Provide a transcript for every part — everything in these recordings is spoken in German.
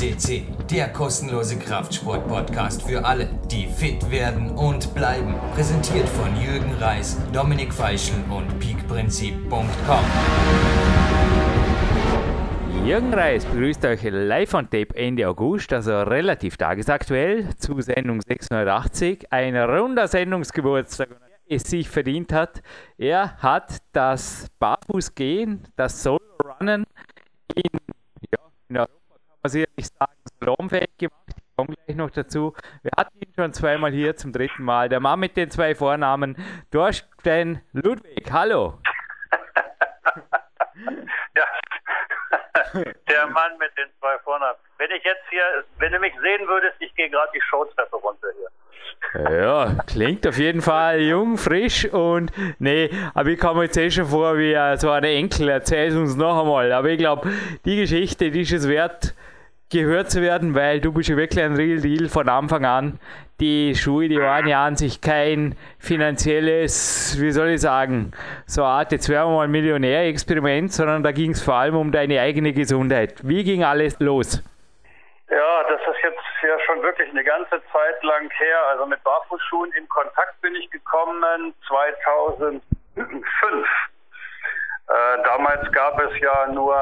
FCC, der kostenlose Kraftsport-Podcast für alle, die fit werden und bleiben. Präsentiert von Jürgen Reis, Dominik Feischl und peakprinzip.com. Jürgen Reis begrüßt euch live on tape Ende August, also relativ tagesaktuell, zu Sendung 680. Ein runder Sendungsgeburtstag, es sich verdient hat. Er hat das Barfußgehen, das Solo-Runnen in, ja, in kann man sicherlich sagen, salonfähig gemacht. Ich komme gleich noch dazu. Wir hatten ihn schon zweimal hier zum dritten Mal. Der Mann mit den zwei Vornamen, Dorsten Ludwig. Hallo. ja, der Mann mit den zwei Vornamen. Wenn ich jetzt hier, wenn du mich sehen würdest, ich gehe gerade die Showtreppe runter hier. Ja, klingt auf jeden Fall jung, frisch und nee, aber ich komme jetzt eh schon vor wie so eine Enkel. Erzähl es uns noch einmal. Aber ich glaube, die Geschichte, die ist es wert, gehört zu werden, weil du bist ja wirklich ein Real Deal von Anfang an. Die Schuhe, die waren ja an sich kein finanzielles, wie soll ich sagen, so Art, jetzt werden wir mal Millionär-Experiment, sondern da ging es vor allem um deine eigene Gesundheit. Wie ging alles los? Ja, das ist jetzt ja schon wirklich eine ganze Zeit lang her. Also mit Barfußschuhen in Kontakt bin ich gekommen 2005. Äh, damals gab es ja nur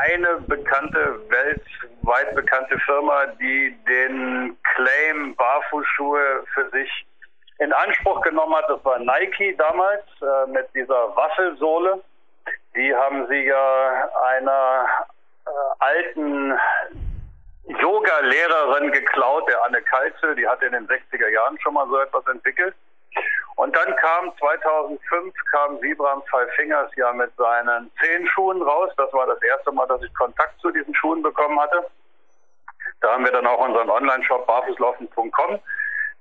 eine bekannte, weltweit bekannte Firma, die den Claim Barfußschuhe für sich in Anspruch genommen hat. Das war Nike damals äh, mit dieser Waffelsohle. Die haben sie ja einer äh, alten Yoga-Lehrerin geklaut, der Anne Kalzel, die hat in den 60er Jahren schon mal so etwas entwickelt. Und dann kam 2005 kam Vibram Five Fingers ja mit seinen zehn Schuhen raus. Das war das erste Mal, dass ich Kontakt zu diesen Schuhen bekommen hatte. Da haben wir dann auch unseren Online-Shop barfußlaufen.com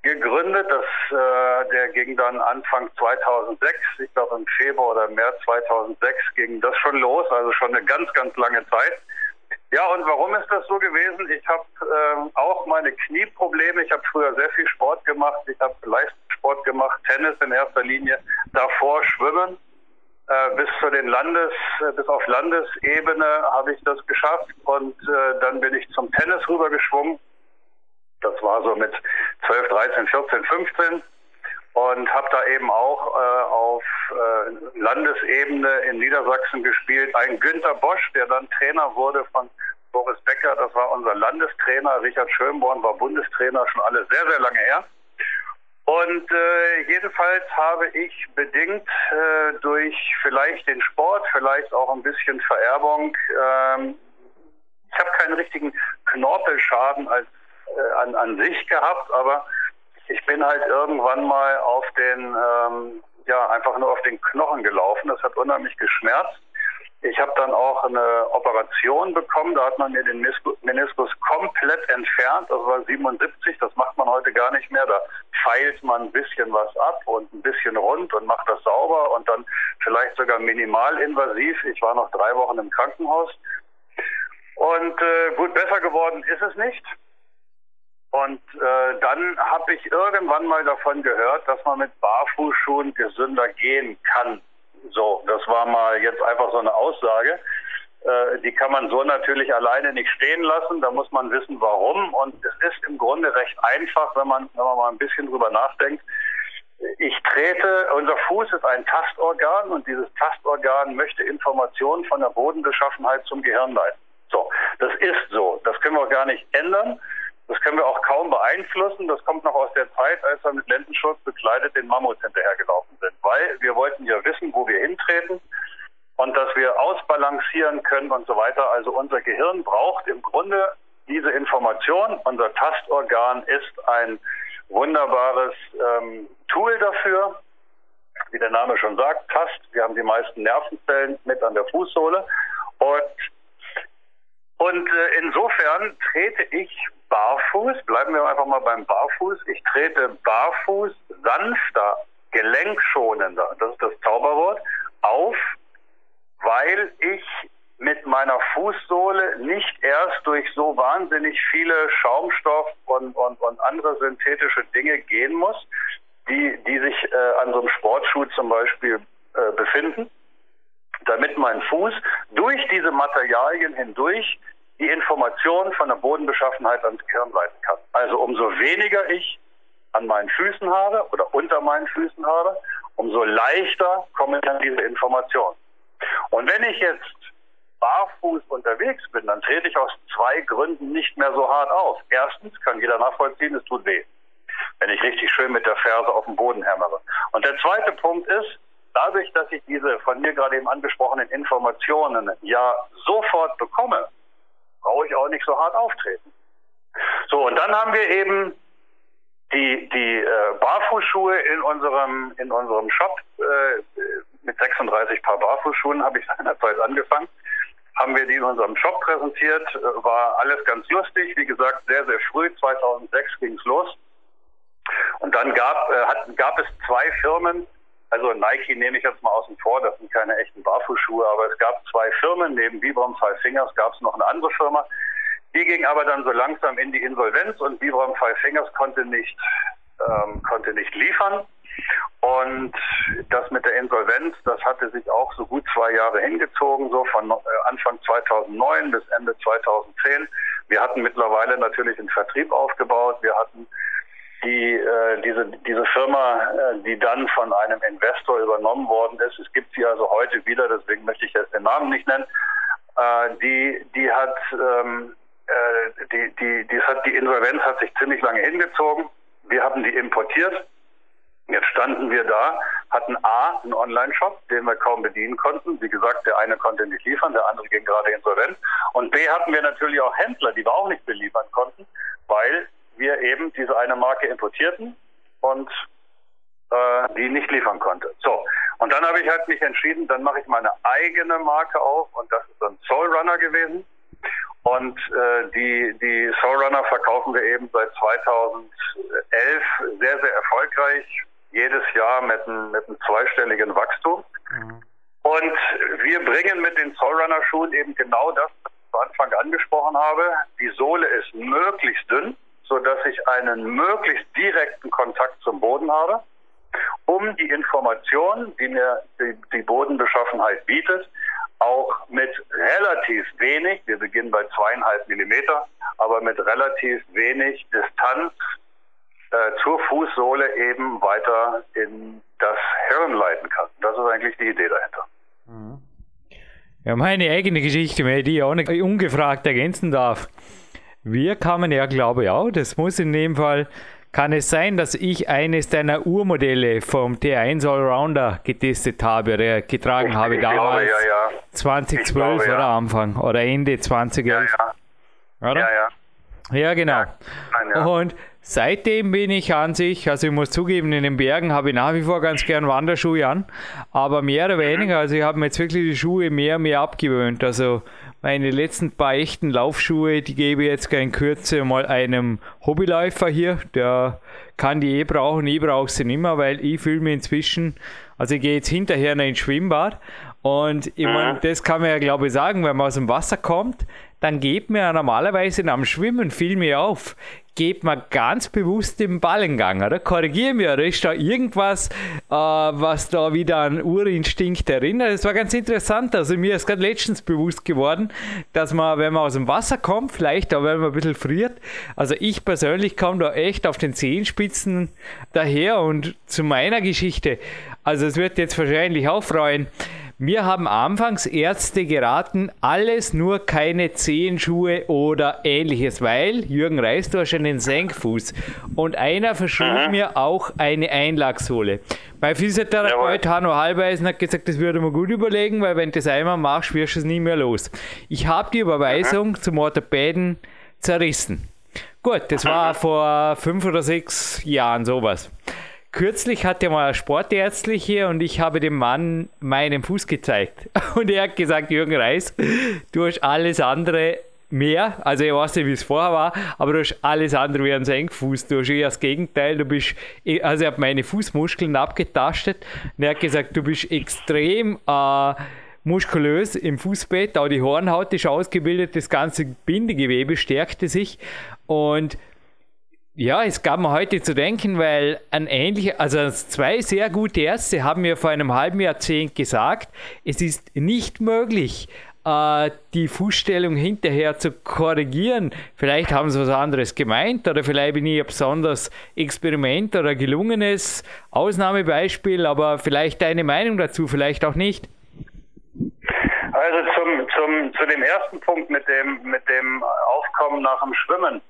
gegründet. Das, äh, der ging dann Anfang 2006, ich glaube im Februar oder März 2006 ging das schon los, also schon eine ganz, ganz lange Zeit. Ja, und warum ist das so gewesen? Ich habe ähm, auch meine Knieprobleme. Ich habe früher sehr viel Sport gemacht. Ich habe Leistungssport gemacht, Tennis in erster Linie, davor Schwimmen. Äh, bis zu den Landes, äh, bis auf Landesebene habe ich das geschafft und äh, dann bin ich zum Tennis rübergeschwungen. Das war so mit 12, 13, 14, 15 und habe da eben auch äh, auf äh, Landesebene in Niedersachsen gespielt. Ein Günter Bosch, der dann Trainer wurde von Boris Becker, das war unser Landestrainer. Richard Schönborn war Bundestrainer, schon alle sehr, sehr lange her. Und äh, jedenfalls habe ich bedingt äh, durch vielleicht den Sport, vielleicht auch ein bisschen Vererbung, ähm, ich habe keinen richtigen Knorpelschaden als, äh, an, an sich gehabt, aber ich bin halt irgendwann mal auf den, ähm, ja, einfach nur auf den Knochen gelaufen. Das hat unheimlich geschmerzt. Ich habe dann auch eine Operation bekommen, da hat man mir den Meniskus komplett entfernt, das war 77, das macht man heute gar nicht mehr, da feilt man ein bisschen was ab und ein bisschen rund und macht das sauber und dann vielleicht sogar minimalinvasiv. Ich war noch drei Wochen im Krankenhaus und äh, gut, besser geworden ist es nicht. Und äh, dann habe ich irgendwann mal davon gehört, dass man mit Barfußschuhen gesünder gehen kann. So, das war mal jetzt einfach so eine Aussage. Äh, die kann man so natürlich alleine nicht stehen lassen. Da muss man wissen, warum. Und es ist im Grunde recht einfach, wenn man, wenn man mal ein bisschen drüber nachdenkt. Ich trete, unser Fuß ist ein Tastorgan und dieses Tastorgan möchte Informationen von der Bodenbeschaffenheit zum Gehirn leiten. So, das ist so. Das können wir gar nicht ändern. Das können wir auch kaum beeinflussen. Das kommt noch aus der Zeit, als wir mit Lendenschutz bekleidet den Mammuts hinterhergelaufen sind. Weil wir wollten ja wissen, wo wir hintreten und dass wir ausbalancieren können und so weiter. Also unser Gehirn braucht im Grunde diese Information. Unser Tastorgan ist ein wunderbares ähm, Tool dafür. Wie der Name schon sagt, Tast. Wir haben die meisten Nervenzellen mit an der Fußsohle. Und, und äh, insofern trete ich barfuß, bleiben wir einfach mal beim Barfuß. Ich trete barfuß sanfter, gelenkschonender, das ist das Zauberwort, auf, weil ich mit meiner Fußsohle nicht erst durch so wahnsinnig viele Schaumstoff und, und, und andere synthetische Dinge gehen muss, die, die sich äh, an so einem Sportschuh zum Beispiel äh, befinden, damit mein Fuß durch diese Materialien hindurch die Information von der Bodenbeschaffenheit ans Gehirn leiten kann. Also umso weniger ich an meinen Füßen habe oder unter meinen Füßen habe, umso leichter kommen dann diese Informationen. Und wenn ich jetzt barfuß unterwegs bin, dann trete ich aus zwei Gründen nicht mehr so hart auf. Erstens kann jeder nachvollziehen, es tut weh, wenn ich richtig schön mit der Ferse auf den Boden hämmere. Und der zweite Punkt ist, dadurch, dass ich diese von mir gerade eben angesprochenen Informationen ja sofort bekomme, brauche ich auch nicht so hart auftreten. So, und dann haben wir eben die, die äh, Barfußschuhe in unserem, in unserem Shop. Äh, mit 36 Paar Barfußschuhen habe ich seinerzeit angefangen. Haben wir die in unserem Shop präsentiert. Äh, war alles ganz lustig. Wie gesagt, sehr, sehr früh. 2006 ging es los. Und dann gab, äh, hat, gab es zwei Firmen, also Nike nehme ich jetzt mal außen vor, das sind keine echten Barfußschuhe, zwei Firmen, neben Vibram Five Fingers gab es noch eine andere Firma, die ging aber dann so langsam in die Insolvenz und Vibram Five Fingers konnte nicht, ähm, konnte nicht liefern. Und das mit der Insolvenz, das hatte sich auch so gut zwei Jahre hingezogen, so von äh, Anfang 2009 bis Ende 2010. Wir hatten mittlerweile natürlich einen Vertrieb aufgebaut. Wir hatten die, äh, diese, diese Firma, äh, die dann von einem Investor übernommen worden ist. Es gibt sie also heute wieder, deswegen möchte ich jetzt den Namen nicht nennen. Äh, die, die hat ähm, äh, die, die, die, hat, die Insolvenz hat sich ziemlich lange hingezogen. Wir haben die importiert. Jetzt standen wir da, hatten A, einen Online-Shop, den wir kaum bedienen konnten. Wie gesagt, der eine konnte nicht liefern, der andere ging gerade insolvent. Und B, hatten wir natürlich auch Händler, die wir auch nicht beliefern konnten, weil wir eben diese eine Marke importierten und äh, die nicht liefern konnte. So, und dann habe ich halt mich entschieden, dann mache ich meine eigene Marke auf und das ist dann Soul Runner gewesen. Und äh, die, die Soulrunner verkaufen wir eben seit 2011 sehr, sehr erfolgreich. Jedes Jahr mit einem, mit einem zweistelligen Wachstum. Mhm. Und wir bringen mit den Soulrunner-Schuhen eben genau das, was ich zu Anfang angesprochen habe. Die Sohle ist möglichst dünn, sodass ich einen möglichst direkten Kontakt zum Boden habe, um die Information, die mir die, die Bodenbeschaffenheit bietet, auch mit relativ wenig, wir beginnen bei zweieinhalb Millimeter, aber mit relativ wenig Distanz äh, zur Fußsohle eben weiter in das Hirn leiten kann. Das ist eigentlich die Idee dahinter. Mhm. Ja, meine eigene Geschichte, die ich auch nicht ungefragt ergänzen darf. Wir kamen ja, glaube ich, auch, das muss in dem Fall kann es sein, dass ich eines deiner Urmodelle vom T1 Allrounder getestet habe oder getragen ich, habe damals? Glaube, ja, ja. 2012 glaube, oder ja. Anfang oder Ende 2011? Ja, ja. Oder? Ja, ja. Ja, genau. Nein, Und seitdem bin ich an sich, also ich muss zugeben, in den Bergen habe ich nach wie vor ganz gern Wanderschuhe an, aber mehr oder mhm. weniger, also ich habe mir jetzt wirklich die Schuhe mehr und mehr abgewöhnt. Also meine letzten paar echten Laufschuhe, die gebe ich jetzt in Kürze mal einem Hobbyläufer hier. Der kann die eh brauchen, ich brauche sie nicht mehr, weil ich fühle mich inzwischen, also ich gehe jetzt hinterher noch ins Schwimmbad. Und ich meine, das kann man ja glaube ich sagen, wenn man aus dem Wasser kommt, dann geht mir ja normalerweise am Schwimmen viel mehr auf geht man ganz bewusst im Ballengang, oder? Korrigiere mich, oder ist da irgendwas, äh, was da wieder an Urinstinkt erinnert? Das war ganz interessant. Also mir ist gerade letztens bewusst geworden, dass man, wenn man aus dem Wasser kommt, vielleicht auch wenn man ein bisschen friert, also ich persönlich komme da echt auf den Zehenspitzen daher und zu meiner Geschichte, also es wird jetzt wahrscheinlich auch freuen, mir haben anfangs Ärzte geraten, alles nur keine Zehenschuhe oder ähnliches, weil Jürgen Reis, du hast einen Senkfuß und einer verschrieb mir auch eine Einlagsohle. Mein Physiotherapeut Hanno Halbeisen hat gesagt, das würde man gut überlegen, weil wenn du das einmal machst, wirst du es nie mehr los. Ich habe die Überweisung Aha. zum Orthopäden zerrissen. Gut, das war vor fünf oder sechs Jahren sowas. Kürzlich hatte mal eine Sportärztliche und ich habe dem Mann meinen Fuß gezeigt. Und er hat gesagt, Jürgen Reis, du hast alles andere mehr, also ich weiß nicht, wie es vorher war, aber du hast alles andere wie ein Senkfuß. Du hast eher das Gegenteil, du bist, also er hat meine Fußmuskeln abgetastet. Und er hat gesagt, du bist extrem äh, muskulös im Fußbett, auch die Hornhaut ist ausgebildet, das ganze Bindegewebe stärkte sich. Und ja, es gab mir heute zu denken, weil ein ähnlicher, also zwei sehr gute Ärzte haben mir vor einem halben Jahrzehnt gesagt, es ist nicht möglich, äh, die Fußstellung hinterher zu korrigieren. Vielleicht haben sie was anderes gemeint oder vielleicht bin ich ein besonderes Experiment oder gelungenes Ausnahmebeispiel, aber vielleicht deine Meinung dazu, vielleicht auch nicht. Also zum, zum, zu dem ersten Punkt mit dem, mit dem Aufkommen nach dem Schwimmen.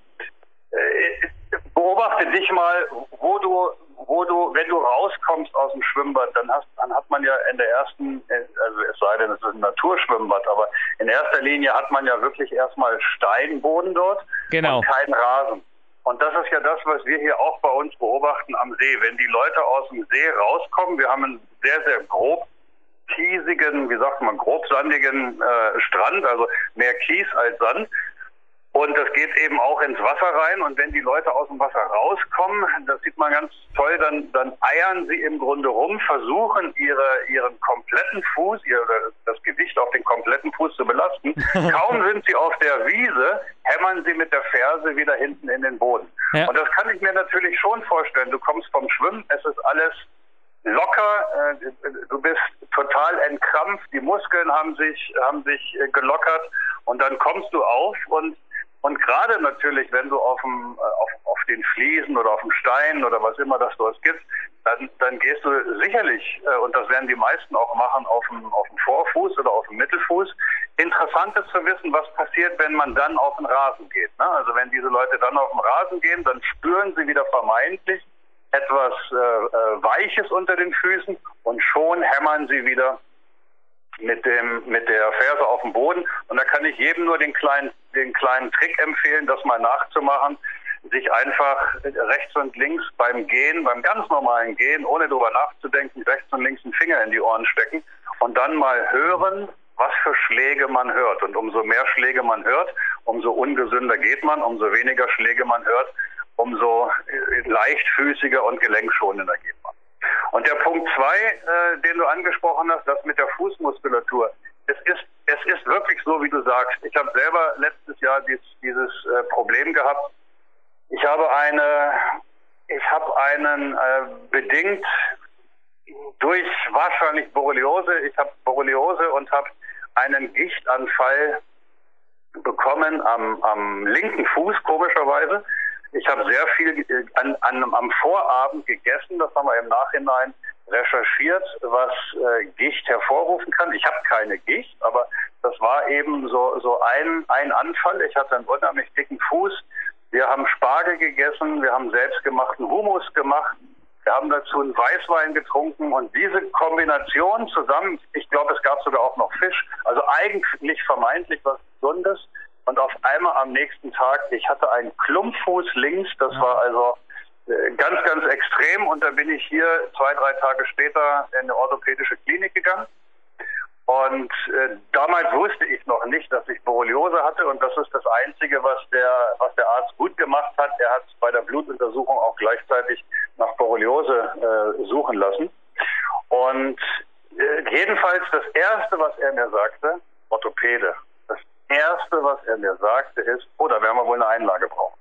Beobachte dich mal, wo du wo du, wenn du rauskommst aus dem Schwimmbad, dann hast, dann hat man ja in der ersten, also es sei denn, es ist ein Naturschwimmbad, aber in erster Linie hat man ja wirklich erstmal Steinboden dort genau. und keinen Rasen. Und das ist ja das, was wir hier auch bei uns beobachten am See. Wenn die Leute aus dem See rauskommen, wir haben einen sehr, sehr grob kiesigen, wie sagt man, grobsandigen äh, Strand, also mehr Kies als Sand. Und das geht eben auch ins Wasser rein. Und wenn die Leute aus dem Wasser rauskommen, das sieht man ganz toll, dann, dann eiern sie im Grunde rum, versuchen ihre, ihren kompletten Fuß, ihr, das Gewicht auf den kompletten Fuß zu belasten. Kaum sind sie auf der Wiese, hämmern sie mit der Ferse wieder hinten in den Boden. Ja. Und das kann ich mir natürlich schon vorstellen. Du kommst vom Schwimmen, es ist alles locker, äh, du bist total entkrampft, die Muskeln haben sich, haben sich äh, gelockert und dann kommst du auf und und gerade natürlich, wenn du auf, dem, äh, auf, auf den Fliesen oder auf dem Stein oder was immer das dort gibt, dann, dann gehst du sicherlich, äh, und das werden die meisten auch machen, auf dem, auf dem Vorfuß oder auf dem Mittelfuß. Interessant ist zu wissen, was passiert, wenn man dann auf den Rasen geht. Ne? Also wenn diese Leute dann auf den Rasen gehen, dann spüren sie wieder vermeintlich etwas äh, äh, Weiches unter den Füßen und schon hämmern sie wieder mit dem mit der Ferse auf dem Boden und da kann ich jedem nur den kleinen den kleinen Trick empfehlen, das mal nachzumachen, sich einfach rechts und links beim Gehen, beim ganz normalen Gehen, ohne drüber nachzudenken, rechts und links einen Finger in die Ohren stecken und dann mal hören, was für Schläge man hört. Und umso mehr Schläge man hört, umso ungesünder geht man, umso weniger Schläge man hört, umso leichtfüßiger und gelenkschonender geht man. Und der Punkt zwei, äh, den du angesprochen hast, das mit der Fußmuskulatur. Es ist, es ist wirklich so, wie du sagst. Ich habe selber letztes Jahr dies, dieses äh, Problem gehabt. Ich habe eine, ich habe einen äh, bedingt durch wahrscheinlich Borreliose. Ich habe Borreliose und habe einen Gichtanfall bekommen am, am linken Fuß, komischerweise. Ich habe sehr viel äh, an, an, am Vorabend gegessen, das haben wir im Nachhinein recherchiert, was äh, Gicht hervorrufen kann. Ich habe keine Gicht, aber das war eben so, so ein, ein Anfall. Ich hatte einen unheimlich dicken Fuß. Wir haben Spargel gegessen, wir haben selbstgemachten Humus gemacht, wir haben dazu einen Weißwein getrunken und diese Kombination zusammen, ich glaube, es gab sogar auch noch Fisch, also eigentlich vermeintlich was Gesundes, und auf einmal am nächsten Tag, ich hatte einen Klumpfuß links, das war also äh, ganz, ganz extrem und da bin ich hier zwei, drei Tage später in eine orthopädische Klinik gegangen. Und äh, damals wusste ich noch nicht, dass ich Borreliose hatte und das ist das Einzige, was der, was der Arzt gut gemacht hat. Er hat bei der Blutuntersuchung auch gleichzeitig nach Borreliose äh, suchen lassen. Und äh, jedenfalls das Erste, was er mir sagte, Orthopäde, Erste, was er mir sagte, ist, oh, da werden wir wohl eine Einlage brauchen.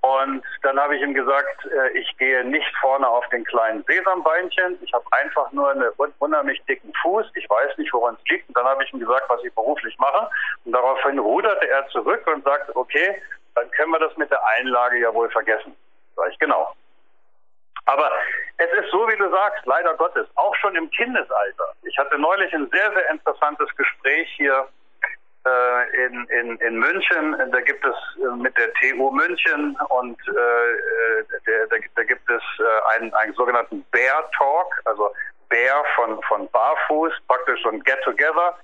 Und dann habe ich ihm gesagt, äh, ich gehe nicht vorne auf den kleinen Sesambeinchen. Ich habe einfach nur einen unheimlich dicken Fuß. Ich weiß nicht, woran es liegt. Und dann habe ich ihm gesagt, was ich beruflich mache. Und daraufhin ruderte er zurück und sagte, okay, dann können wir das mit der Einlage ja wohl vergessen. Sag ich, genau. Aber es ist so, wie du sagst, leider Gottes, auch schon im Kindesalter. Ich hatte neulich ein sehr, sehr interessantes Gespräch hier in, in, in München. Da gibt es äh, mit der TU München und äh, äh der, da, da gibt es äh, einen, einen sogenannten Bear Talk, also Bear von, von Barfuß, praktisch so ein Get Together.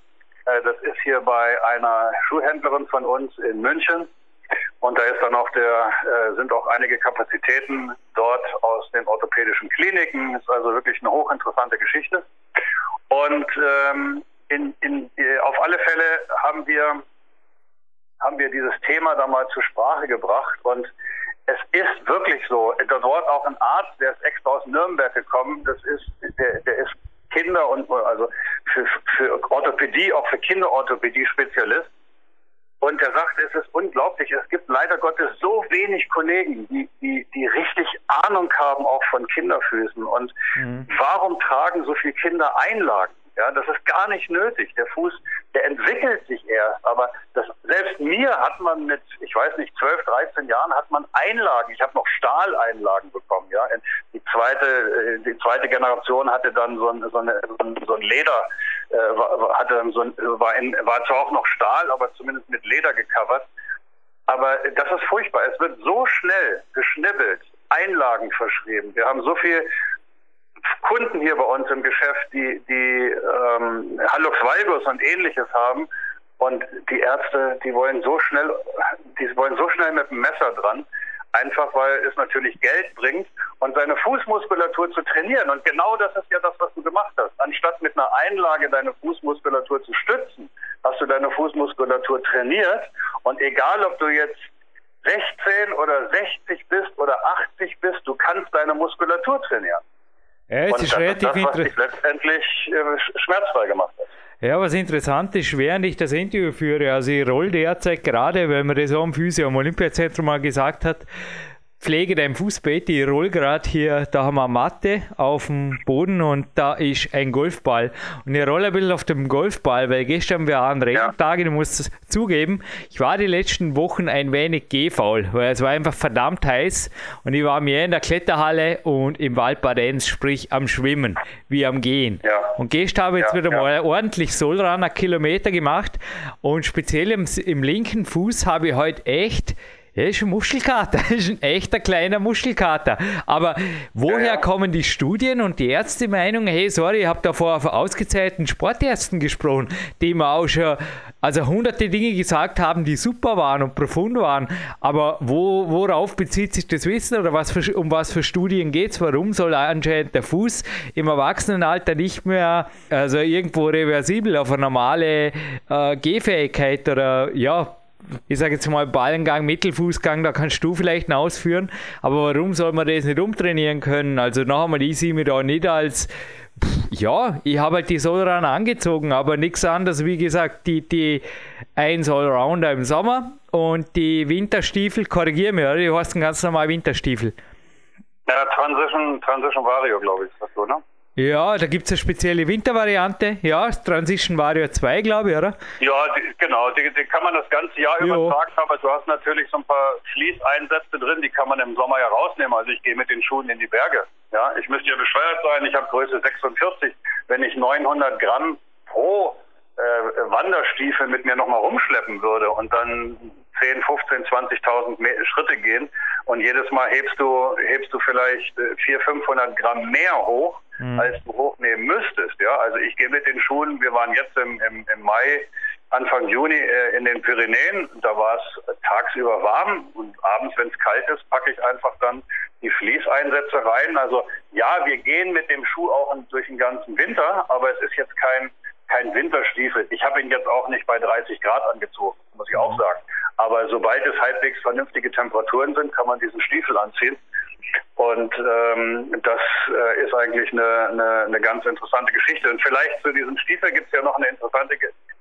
Äh, das ist hier bei einer Schuhhändlerin von uns in München. Und da ist dann auch der, äh, sind auch einige Kapazitäten dort aus den orthopädischen Kliniken. Ist also wirklich eine hochinteressante Geschichte. Und ähm, in, in, äh, auf alle Fälle haben wir, haben wir dieses Thema da mal zur Sprache gebracht und es ist wirklich so, dort auch ein Arzt, der ist extra aus Nürnberg gekommen, das ist, der, der ist Kinder- und also für, für Orthopädie, auch für Kinderorthopädie Spezialist. Und er sagt, es ist unglaublich, es gibt leider Gottes so wenig Kollegen, die, die, die richtig Ahnung haben auch von Kinderfüßen. Und mhm. warum tragen so viele Kinder Einlagen? Ja, das ist gar nicht nötig. Der Fuß, der entwickelt sich erst. Aber das, selbst mir hat man mit, ich weiß nicht, 12, 13 Jahren hat man Einlagen. Ich habe noch Stahleinlagen bekommen. Ja, die zweite, äh, die zweite Generation hatte dann so ein, so eine, so ein Leder, äh, hatte dann so ein, war, in, war zwar auch noch Stahl, aber zumindest mit Leder gecovert. Aber das ist furchtbar. Es wird so schnell geschnibbelt, Einlagen verschrieben. Wir haben so viel Kunden hier bei uns im Geschäft, die, die ähm, Hallux Valgus und ähnliches haben. Und die Ärzte, die wollen so schnell, die wollen so schnell mit dem Messer dran, einfach weil es natürlich Geld bringt und seine Fußmuskulatur zu trainieren. Und genau das ist ja das, was du gemacht hast. Anstatt mit einer Einlage deine Fußmuskulatur zu stützen, hast du deine Fußmuskulatur trainiert. Und egal, ob du jetzt 16 oder 60 bist oder 80 bist, du kannst deine Muskulatur trainieren. Ja, es und ist das relativ ist das, was dich interessant. letztendlich äh, schmerzfrei gemacht hat. Ja, was interessant ist, während ich das Interview führe, also ich roll derzeit gerade, weil mir das am Physio am Olympiazentrum mal gesagt hat, pflege dein Fußbett, ich roll gerade hier, da haben wir eine Matte auf dem Boden und da ist ein Golfball. Und ich rolle ein bisschen auf dem Golfball, weil gestern war ein Renntag, ich muss es zugeben, ich war die letzten Wochen ein wenig gehfaul, weil es war einfach verdammt heiß und ich war mehr in der Kletterhalle und im Wald Badenz, sprich am Schwimmen, wie am Gehen. Ja. Und gestern habe ich jetzt Ja, wieder ja. mal ordentlich Sollrunner Kilometer gemacht und speziell im, im linken Fuß habe ich heute echt ja, ist ein Muschelkater, ist ein echter kleiner Muschelkater. Aber woher Ja, ja. kommen die Studien und die Ärztemeinung? Hey, sorry, ich habe da vor von ausgezeichneten Sportärzten gesprochen, die mir auch schon also hunderte Dinge gesagt haben, die super waren und profund waren. Aber wo, worauf bezieht sich das Wissen oder was für, um was für Studien geht es? Warum soll anscheinend der Fuß im Erwachsenenalter nicht mehr also irgendwo reversibel auf eine normale äh, Gehfähigkeit oder ja, ich sage jetzt mal Ballengang, Mittelfußgang, da kannst du vielleicht ausführen, aber warum soll man das nicht umtrainieren können? Also noch einmal, ich sehe mich da nicht als, pff, ja, ich habe halt die Sollrunner angezogen, aber nichts anderes, wie gesagt, die, die ein Allrounder im Sommer und die Winterstiefel, korrigiere mich, oder? Die heißen ganz normal Winterstiefel. Ja, Transition, Transition Vario, glaube ich, ist das so, ne? Ja, da gibt es eine spezielle Wintervariante, ja, Transition Vario 2, glaube ich, oder? Ja, die, genau, die, die kann man das ganze Jahr Jo. über tragen, aber du hast natürlich so ein paar Schließeinsätze drin, die kann man im Sommer ja rausnehmen. Also ich gehe mit den Schuhen in die Berge. Ja, ich müsste ja bescheuert sein, ich habe Größe 46. Wenn ich 900 Gramm pro äh, Wanderstiefel mit mir nochmal rumschleppen würde und dann 10, 15, 20.000 Me- Schritte gehen und jedes Mal hebst du, hebst du vielleicht äh, 400, 500 Gramm mehr hoch, als du hochnehmen müsstest. Ja, also ich gehe mit den Schuhen, wir waren jetzt im, im, im Mai, Anfang Juni äh, in den Pyrenäen, da war es tagsüber warm und abends, wenn es kalt ist, packe ich einfach dann die Fließeinsätze rein. Also ja, wir gehen mit dem Schuh auch durch den ganzen Winter, aber es ist jetzt kein, kein Winterstiefel. Ich habe ihn jetzt auch nicht bei 30 Grad angezogen, muss ich auch sagen. Aber sobald es halbwegs vernünftige Temperaturen sind, kann man diesen Stiefel anziehen. Und ähm, das äh, ist eigentlich eine, eine, eine ganz interessante Geschichte. Und vielleicht zu diesem Stiefel gibt es ja noch eine interessante,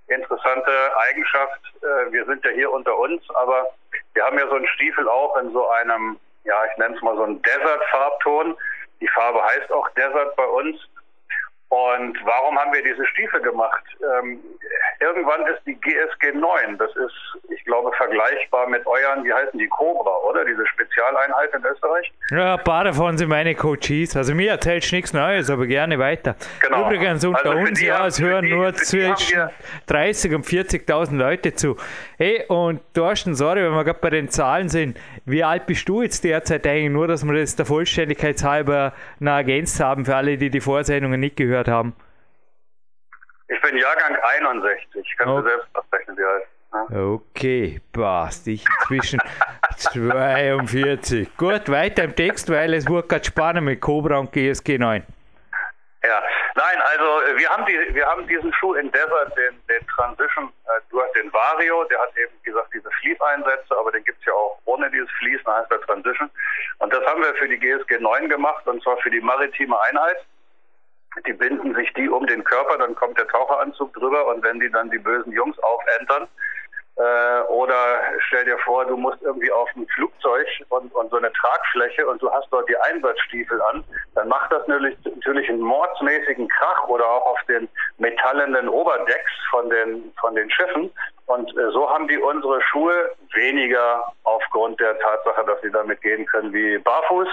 interessante Eigenschaft. Äh, wir sind ja hier unter uns, aber wir haben ja so einen Stiefel auch in so einem, ja, ich nenne es mal so einen Desert-Farbton. Die Farbe heißt auch Desert bei uns. Und warum haben wir diese Stiefel gemacht? Ähm, irgendwann ist die GSG 9, das ist, glaube, vergleichbar mit euren, wie heißen die, Cobra, oder? Diese Spezialeinheit in Österreich. Ja, ein paar davon sind meine Coaches. Also mir erzählst du nichts Neues, aber gerne weiter. Genau. Übrigens unter Also uns, ja, es hören die- nur zwischen wir- 30 und 40.000 Leute zu. Hey, und Thorsten, sorry, wenn wir gerade bei den Zahlen sind. Wie alt bist du jetzt derzeit eigentlich? Nur, dass wir das der Vollständigkeit halber noch ergänzt haben für alle, die die Vorsendungen nicht gehört haben. Ich bin Jahrgang 61. Kannst Oh. du selbst ausrechnen, wie alt. Okay, passt. Ich inzwischen 42. Gut, weiter im Text, weil es wurde gerade spannend mit Cobra und GSG 9. Ja, nein, also äh, wir haben die, wir haben diesen Schuh Desert, den, den Transition, äh, du hast den Vario, der hat eben wie gesagt diese Fließeinsätze, aber den gibt's ja auch ohne dieses Fließen, heißt der Transition. Und das haben wir für die GSG 9 gemacht und zwar für die maritime Einheit. Die binden sich die um den Körper, dann kommt der Taucheranzug drüber und wenn die dann die bösen Jungs aufentern, Äh, oder stell dir vor, du musst irgendwie auf ein Flugzeug und, und so eine Tragfläche und du hast dort die Einsatzstiefel an, dann macht das natürlich, natürlich einen mordsmäßigen Krach oder auch auf den metallenen Oberdecks von den, von den Schiffen. Und äh, so haben die unsere Schuhe weniger aufgrund der Tatsache, dass sie damit gehen können wie barfuß,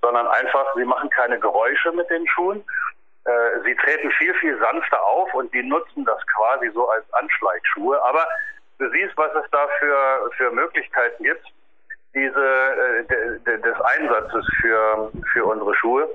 sondern einfach, sie machen keine Geräusche mit den Schuhen. Äh, sie treten viel, viel sanfter auf und die nutzen das quasi so als Anschleichschuhe. Aber du siehst, was es da für, für Möglichkeiten gibt, diese, äh, de, de, des Einsatzes für, für unsere Schuhe.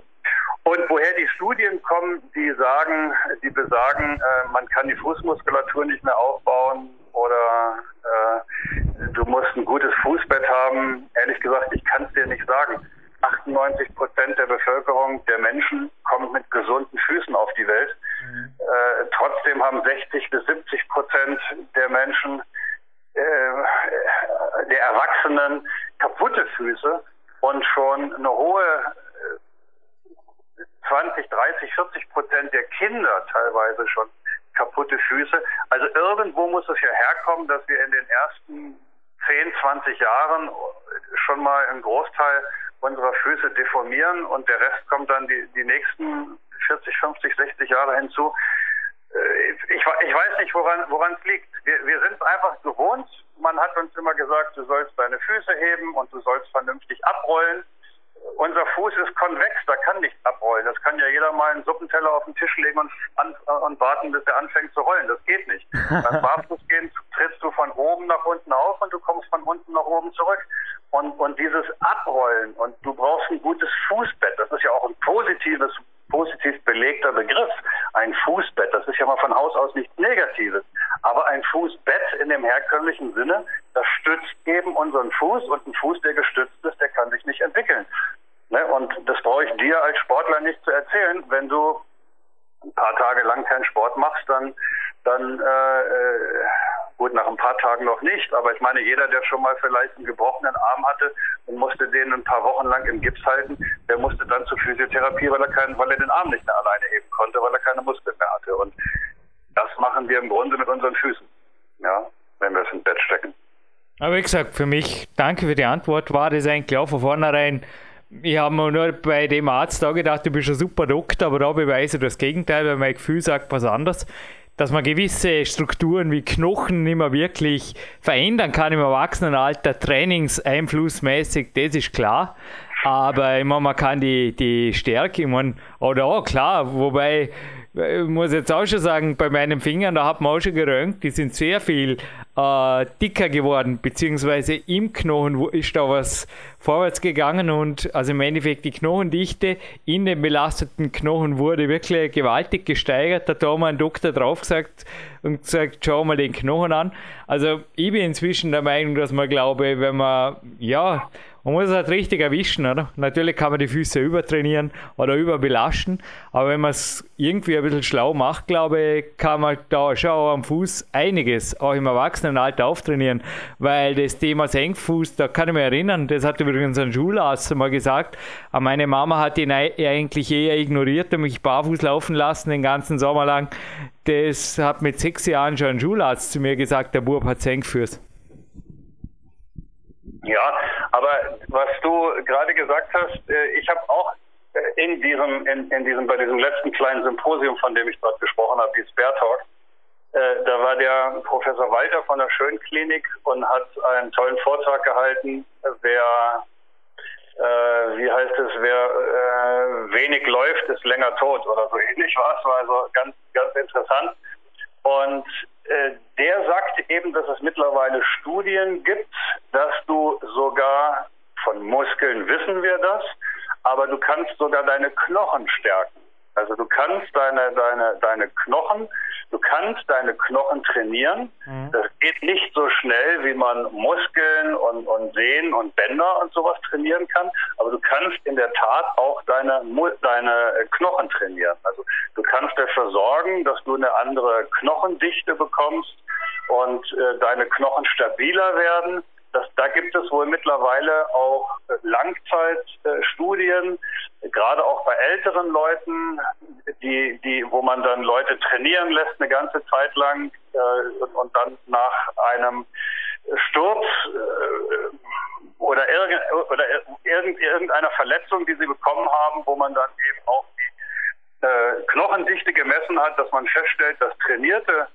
Und woher die Studien kommen, die sagen, die besagen, äh, man kann die Fußmuskulatur nicht mehr aufbauen oder äh, du musst ein gutes Fußbett haben. Ehrlich gesagt, ich kann es dir nicht sagen. 98 Prozent der Bevölkerung, der Menschen, kommt mit gesunden Füßen auf die Welt. Mhm. Äh, trotzdem haben 60 bis 70 Prozent der Menschen äh, der Erwachsenen kaputte Füße und schon eine hohe 20, 30, 40 Prozent der Kinder teilweise schon kaputte Füße. Also irgendwo muss es ja herkommen, dass wir in den ersten 10, 20 Jahren schon mal einen Großteil unserer Füße deformieren und der Rest kommt dann die, die nächsten 40, 50, 60 Jahre hinzu. Äh, ich, ich weiß nicht, woran es liegt. Wir, wir sind einfach gewohnt. Man hat uns immer gesagt, du sollst deine Füße heben und du sollst vernünftig abrollen. Unser Fuß ist konvex, da kann nichts abrollen. Das kann ja jeder mal einen Suppenteller auf den Tisch legen und, an, und warten, bis er anfängt zu rollen. Das geht nicht. Beim Barfußgehen trittst du von oben nach unten auf und du kommst von unten nach oben zurück. Und, und dieses Abrollen und du brauchst ein gutes Fußbett, das ist ja auch ein positives positiv belegter Begriff. Ein Fußbett, das ist ja mal von Haus aus nichts Negatives. Aber ein Fußbett in dem herkömmlichen Sinne, das stützt eben unseren Fuß und ein Fuß, der gestützt ist, der kann sich nicht entwickeln. Ne? Und das brauche ich dir als Sportler nicht zu erzählen. Wenn du ein paar Tage lang keinen Sport machst, dann, dann äh, äh Gut, nach ein paar Tagen noch nicht, aber ich meine, jeder, der schon mal vielleicht einen gebrochenen Arm hatte und musste den ein paar Wochen lang im Gips halten, der musste dann zur Physiotherapie, weil er, keinen, weil er den Arm nicht mehr alleine heben konnte, weil er keine Muskeln mehr hatte. Und das machen wir im Grunde mit unseren Füßen, ja, wenn wir es ins Bett stecken. Aber wie gesagt, für mich, danke für die Antwort, war das eigentlich auch von vornherein. Ich habe mir nur bei dem Arzt da gedacht, du bist ein super Doktor, aber da beweise das Gegenteil, weil mein Gefühl sagt was anderes dass man gewisse Strukturen wie Knochen nicht mehr wirklich verändern kann im Erwachsenenalter, trainingseinflussmäßig, das ist klar. Aber ich man kann die, die Stärke, ich meine, oder auch klar, wobei ich muss jetzt auch schon sagen, bei meinen Fingern, da hat man auch schon gerönt, die sind sehr viel äh, dicker geworden, beziehungsweise im Knochen ist da was vorwärts gegangen und also im Endeffekt die Knochendichte in den belasteten Knochen wurde wirklich gewaltig gesteigert. Da hat auch mal ein Doktor drauf gesagt und gesagt, schau mal den Knochen an. Also ich bin inzwischen der Meinung, dass man glaube, wenn man ja man muss es halt richtig erwischen, oder? Natürlich kann man die Füße übertrainieren oder überbelasten, aber wenn man es irgendwie ein bisschen schlau macht, glaube ich, kann man da schon am Fuß einiges auch im Erwachsenenalter auftrainieren, weil das Thema Senkfuß, da kann ich mich erinnern, das hat übrigens ein Schularzt mal gesagt, meine Mama hat ihn eigentlich eher ignoriert und mich barfuß laufen lassen den ganzen Sommer lang. Das hat mit sechs Jahren schon ein Schularzt zu mir gesagt, der Bub hat Senkfuß. Ja, aber was du gerade gesagt hast, äh, ich habe auch äh, in diesem, in, in, diesem, bei diesem letzten kleinen Symposium, von dem ich dort gesprochen habe, die Spare Talk, äh, da war der Professor Walter von der Schönklinik und hat einen tollen Vortrag gehalten, wer, wie heißt es, wer äh, wenig läuft, ist länger tot oder so ähnlich war es, war also ganz, ganz interessant. Und der sagt eben, dass es mittlerweile Studien gibt, dass du sogar von Muskeln wissen wir das, aber du kannst sogar deine Knochen stärken. Also du kannst deine, deine, deine Knochen, du kannst deine Knochen trainieren. Mhm. Das geht nicht so schnell, wie man Muskeln und, und Sehnen und Bänder und sowas trainieren kann, aber du kannst in der Tat auch deine, deine Knochen trainieren. Also du kannst dafür sorgen, dass du eine andere Knochendichte bekommst und äh, deine Knochen stabiler werden das, da gibt es wohl mittlerweile auch Langzeitstudien, gerade auch bei älteren Leuten, die, die, wo man dann Leute trainieren lässt eine ganze Zeit lang äh, und, und dann nach einem Sturz äh, oder, irgend, oder irgendeiner Verletzung, die sie bekommen haben, wo man dann eben auch die äh, Knochendichte gemessen hat, dass man feststellt, dass trainierte,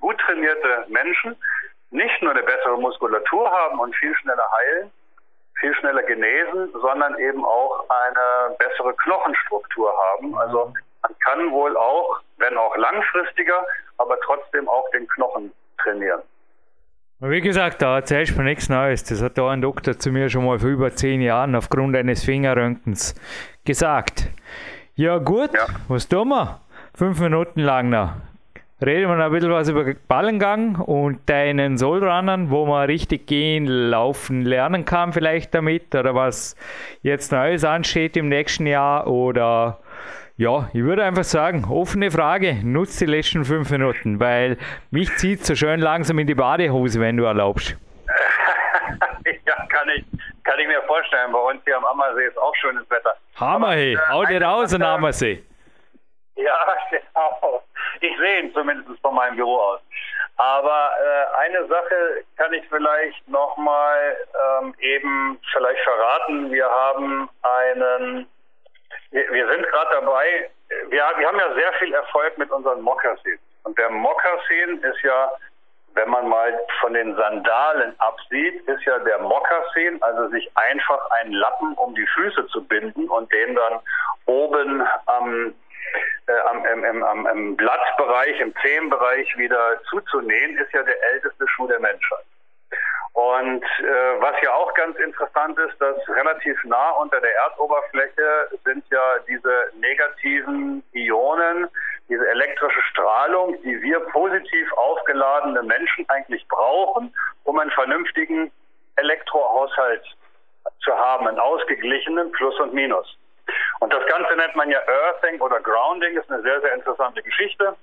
gut trainierte Menschen nicht nur eine bessere Muskulatur haben und viel schneller heilen, viel schneller genesen, sondern eben auch eine bessere Knochenstruktur haben. Also man kann wohl auch, wenn auch langfristiger, aber trotzdem auch den Knochen trainieren. Wie gesagt, da erzählst du mir nichts Neues. Das hat da ein Doktor zu mir schon mal vor über zehn Jahren aufgrund eines Fingerröntgens gesagt. Ja gut, ja. was tun wir? Fünf Minuten lang noch. Reden wir noch ein bisschen was über Ballengang und deinen Soulrunnern, wo man richtig gehen, laufen, lernen kann vielleicht damit oder was jetzt Neues ansteht im nächsten Jahr oder ja, ich würde einfach sagen, offene Frage, nutzt die letzten fünf Minuten, weil mich zieht so schön langsam in die Badehose, wenn du erlaubst. ja, kann ich, kann ich mir vorstellen. Bei uns hier am Ammersee ist auch schönes Wetter. Hammer, hey, äh, hau dir raus an Ammersee. Ja, genau. Ich sehe ihn zumindest von meinem Büro aus. Aber äh, eine Sache kann ich vielleicht nochmal ähm, eben vielleicht verraten. Wir haben einen wir, wir sind gerade dabei, wir, wir haben ja sehr viel Erfolg mit unseren Mokassins. Und der Mokassin ist ja, wenn man mal von den Sandalen absieht, ist ja der Mokassin, also sich einfach einen Lappen um die Füße zu binden und den dann oben am, äh, am, im, am, im Blattbereich, im Zehenbereich wieder zuzunähen, ist ja der älteste Schuh der Menschheit. Und äh, was ja auch ganz interessant ist, dass relativ nah unter der Erdoberfläche sind ja diese negativen Ionen, diese elektrische Strahlung, die wir positiv aufgeladene Menschen eigentlich brauchen, um einen vernünftigen Elektrohaushalt zu haben, einen ausgeglichenen Plus und Minus. Und das Ganze nennt man ja Earthing oder Grounding, ist eine sehr, sehr interessante Geschichte.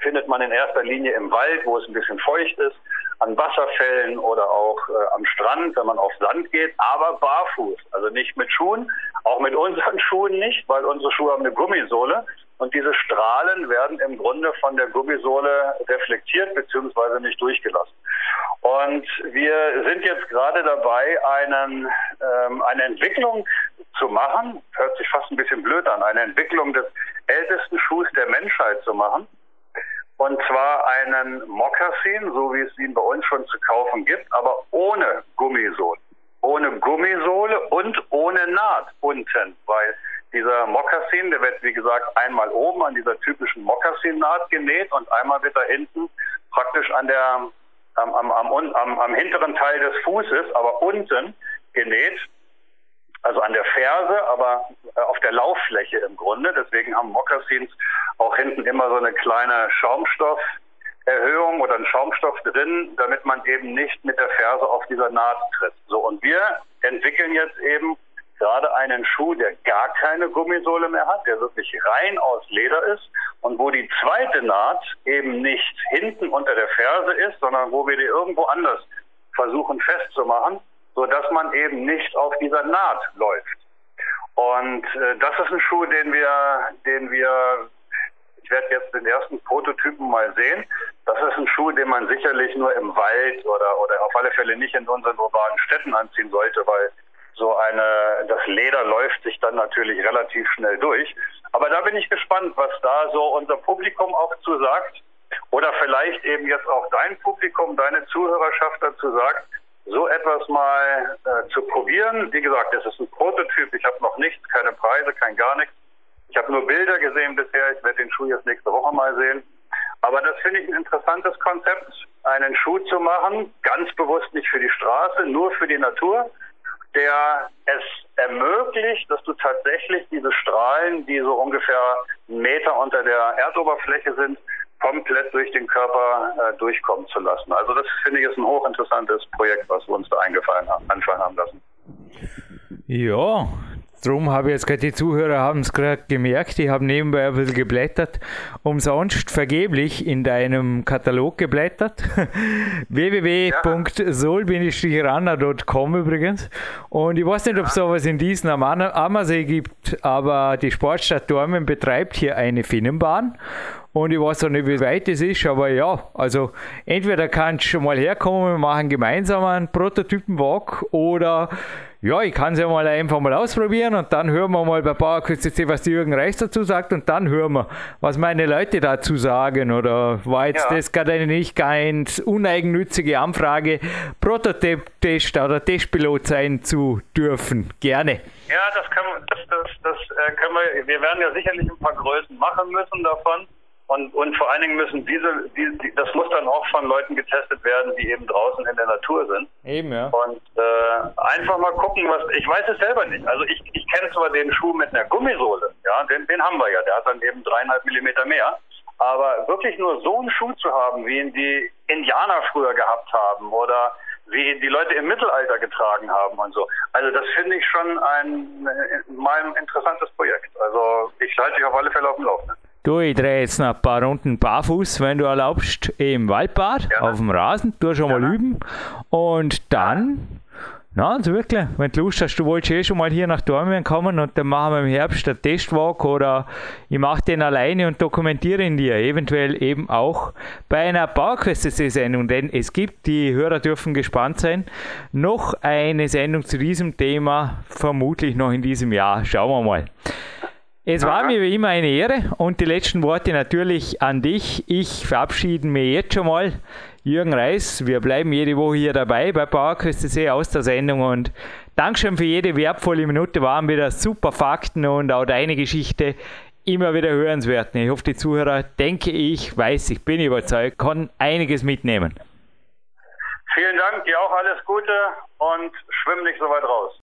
Findet man in erster Linie im Wald, wo es ein bisschen feucht ist an Wasserfällen oder auch äh, am Strand, wenn man auf Sand geht, aber barfuß, also nicht mit Schuhen, auch mit unseren Schuhen nicht, weil unsere Schuhe haben eine Gummisohle und diese Strahlen werden im Grunde von der Gummisohle reflektiert bzw. nicht durchgelassen. Und wir sind jetzt gerade dabei, einen, ähm, eine Entwicklung zu machen, hört sich fast ein bisschen blöd an, eine Entwicklung des ältesten Schuhs der Menschheit zu machen. Und zwar einen Mokassin, so wie es ihn bei uns schon zu kaufen gibt, aber ohne Gummisohle. Ohne Gummisohle und ohne Naht unten, weil dieser Mokassin, der wird wie gesagt einmal oben an dieser typischen Mokassin-Naht genäht und einmal wird da hinten praktisch an der am, am, am, am hinteren Teil des Fußes, aber unten genäht also an der Ferse, aber äh, auf der Lauffläche im Grunde. Deswegen haben Mokassins auch hinten immer so eine kleine Schaumstofferhöhung oder einen Schaumstoff drin, damit man eben nicht mit der Ferse auf dieser Naht tritt. So, und wir entwickeln jetzt eben gerade einen Schuh, der gar keine Gummisohle mehr hat, der wirklich rein aus Leder ist und wo die zweite Naht eben nicht hinten unter der Ferse ist, sondern wo wir die irgendwo anders versuchen festzumachen so dass man eben nicht auf dieser Naht läuft. Und äh, das ist ein Schuh, den wir, den wir, ich werde jetzt den ersten Prototypen mal sehen. Das ist ein Schuh, den man sicherlich nur im Wald oder, oder auf alle Fälle nicht in unseren urbanen Städten anziehen sollte, weil so eine, das Leder läuft sich dann natürlich relativ schnell durch. Aber da bin ich gespannt, was da so unser Publikum auch zu sagt. Oder vielleicht eben jetzt auch dein Publikum, deine Zuhörerschaft dazu sagt, so etwas mal äh, zu probieren. Wie gesagt, es ist ein Prototyp. Ich habe noch nichts, keine Preise, kein gar nichts. Ich habe nur Bilder gesehen bisher. Ich werde den Schuh jetzt nächste Woche mal sehen. Aber das finde ich ein interessantes Konzept, einen Schuh zu machen, ganz bewusst nicht für die Straße, nur für die Natur, der es ermöglicht, dass du tatsächlich diese Strahlen, die so ungefähr einen Meter unter der Erdoberfläche sind, komplett durch den Körper äh, durchkommen zu lassen. Also das finde ich ist ein hochinteressantes Projekt, was wir uns da eingefallen haben, anfallen haben lassen. Ja, Darum habe ich jetzt gerade die Zuhörer haben es gerade gemerkt, ich habe nebenbei ein bisschen geblättert, umsonst vergeblich in deinem Katalog geblättert. www.sol-runner.com übrigens. Und ich weiß nicht, ob es sowas in diesen am Ammersee gibt, aber die Sportstadt Dormen betreibt hier eine Finnenbahn. Und ich weiß auch nicht, wie weit es ist, aber ja, also entweder kannst du schon mal herkommen, wir machen gemeinsam einen Prototypenwalk oder ja, ich kann es ja mal einfach mal ausprobieren und dann hören wir mal bei PowerQuest was die Jürgen Reis dazu sagt und dann hören wir, was meine Leute dazu sagen. Oder war jetzt ja. das gerade eine nicht ganz uneigennützige Anfrage, Prototyp-Test oder Testpilot sein zu dürfen? Gerne. Ja, das, kann, das, das, das äh, können wir, wir werden ja sicherlich ein paar Größen machen müssen davon. Und, und vor allen Dingen müssen diese, die, die, das muss dann auch von Leuten getestet werden, die eben draußen in der Natur sind. Eben, ja. Und äh, einfach mal gucken, was, ich weiß es selber nicht. Also ich, ich kenne zwar den Schuh mit einer Gummisohle, ja, den, den haben wir ja, der hat dann eben dreieinhalb Millimeter mehr. Aber wirklich nur so einen Schuh zu haben, wie ihn die Indianer früher gehabt haben oder wie ihn die Leute im Mittelalter getragen haben und so. Also das finde ich schon ein äh, mal ein interessantes Projekt. Also ich halte dich auf alle Fälle auf dem Laufenden. Du, ich drehe jetzt noch ein paar Runden barfuß, wenn du erlaubst, im Waldbad, ja. auf dem Rasen. Du schon mal ja. üben. Und dann, na, also wirklich, wenn du Lust hast, du wolltest eh schon mal hier nach Dormien kommen und dann machen wir im Herbst einen Testwalk oder ich mache den alleine und dokumentiere ihn dir. Eventuell eben auch bei einer Bauquest-Sendung, denn es gibt, die Hörer dürfen gespannt sein, noch eine Sendung zu diesem Thema, vermutlich noch in diesem Jahr. Schauen wir mal. Es war mir wie immer eine Ehre und die letzten Worte natürlich an dich. Ich verabschiede mich jetzt schon mal. Jürgen Reis, wir bleiben jede Woche hier dabei bei PowerQuest aus der Sendung und Dankeschön für jede wertvolle Minute. Waren wieder super Fakten und auch deine Geschichte immer wieder hörenswert. Ich hoffe, die Zuhörer, denke ich, weiß, ich bin überzeugt, können einiges mitnehmen. Vielen Dank, dir auch alles Gute und schwimm nicht so weit raus.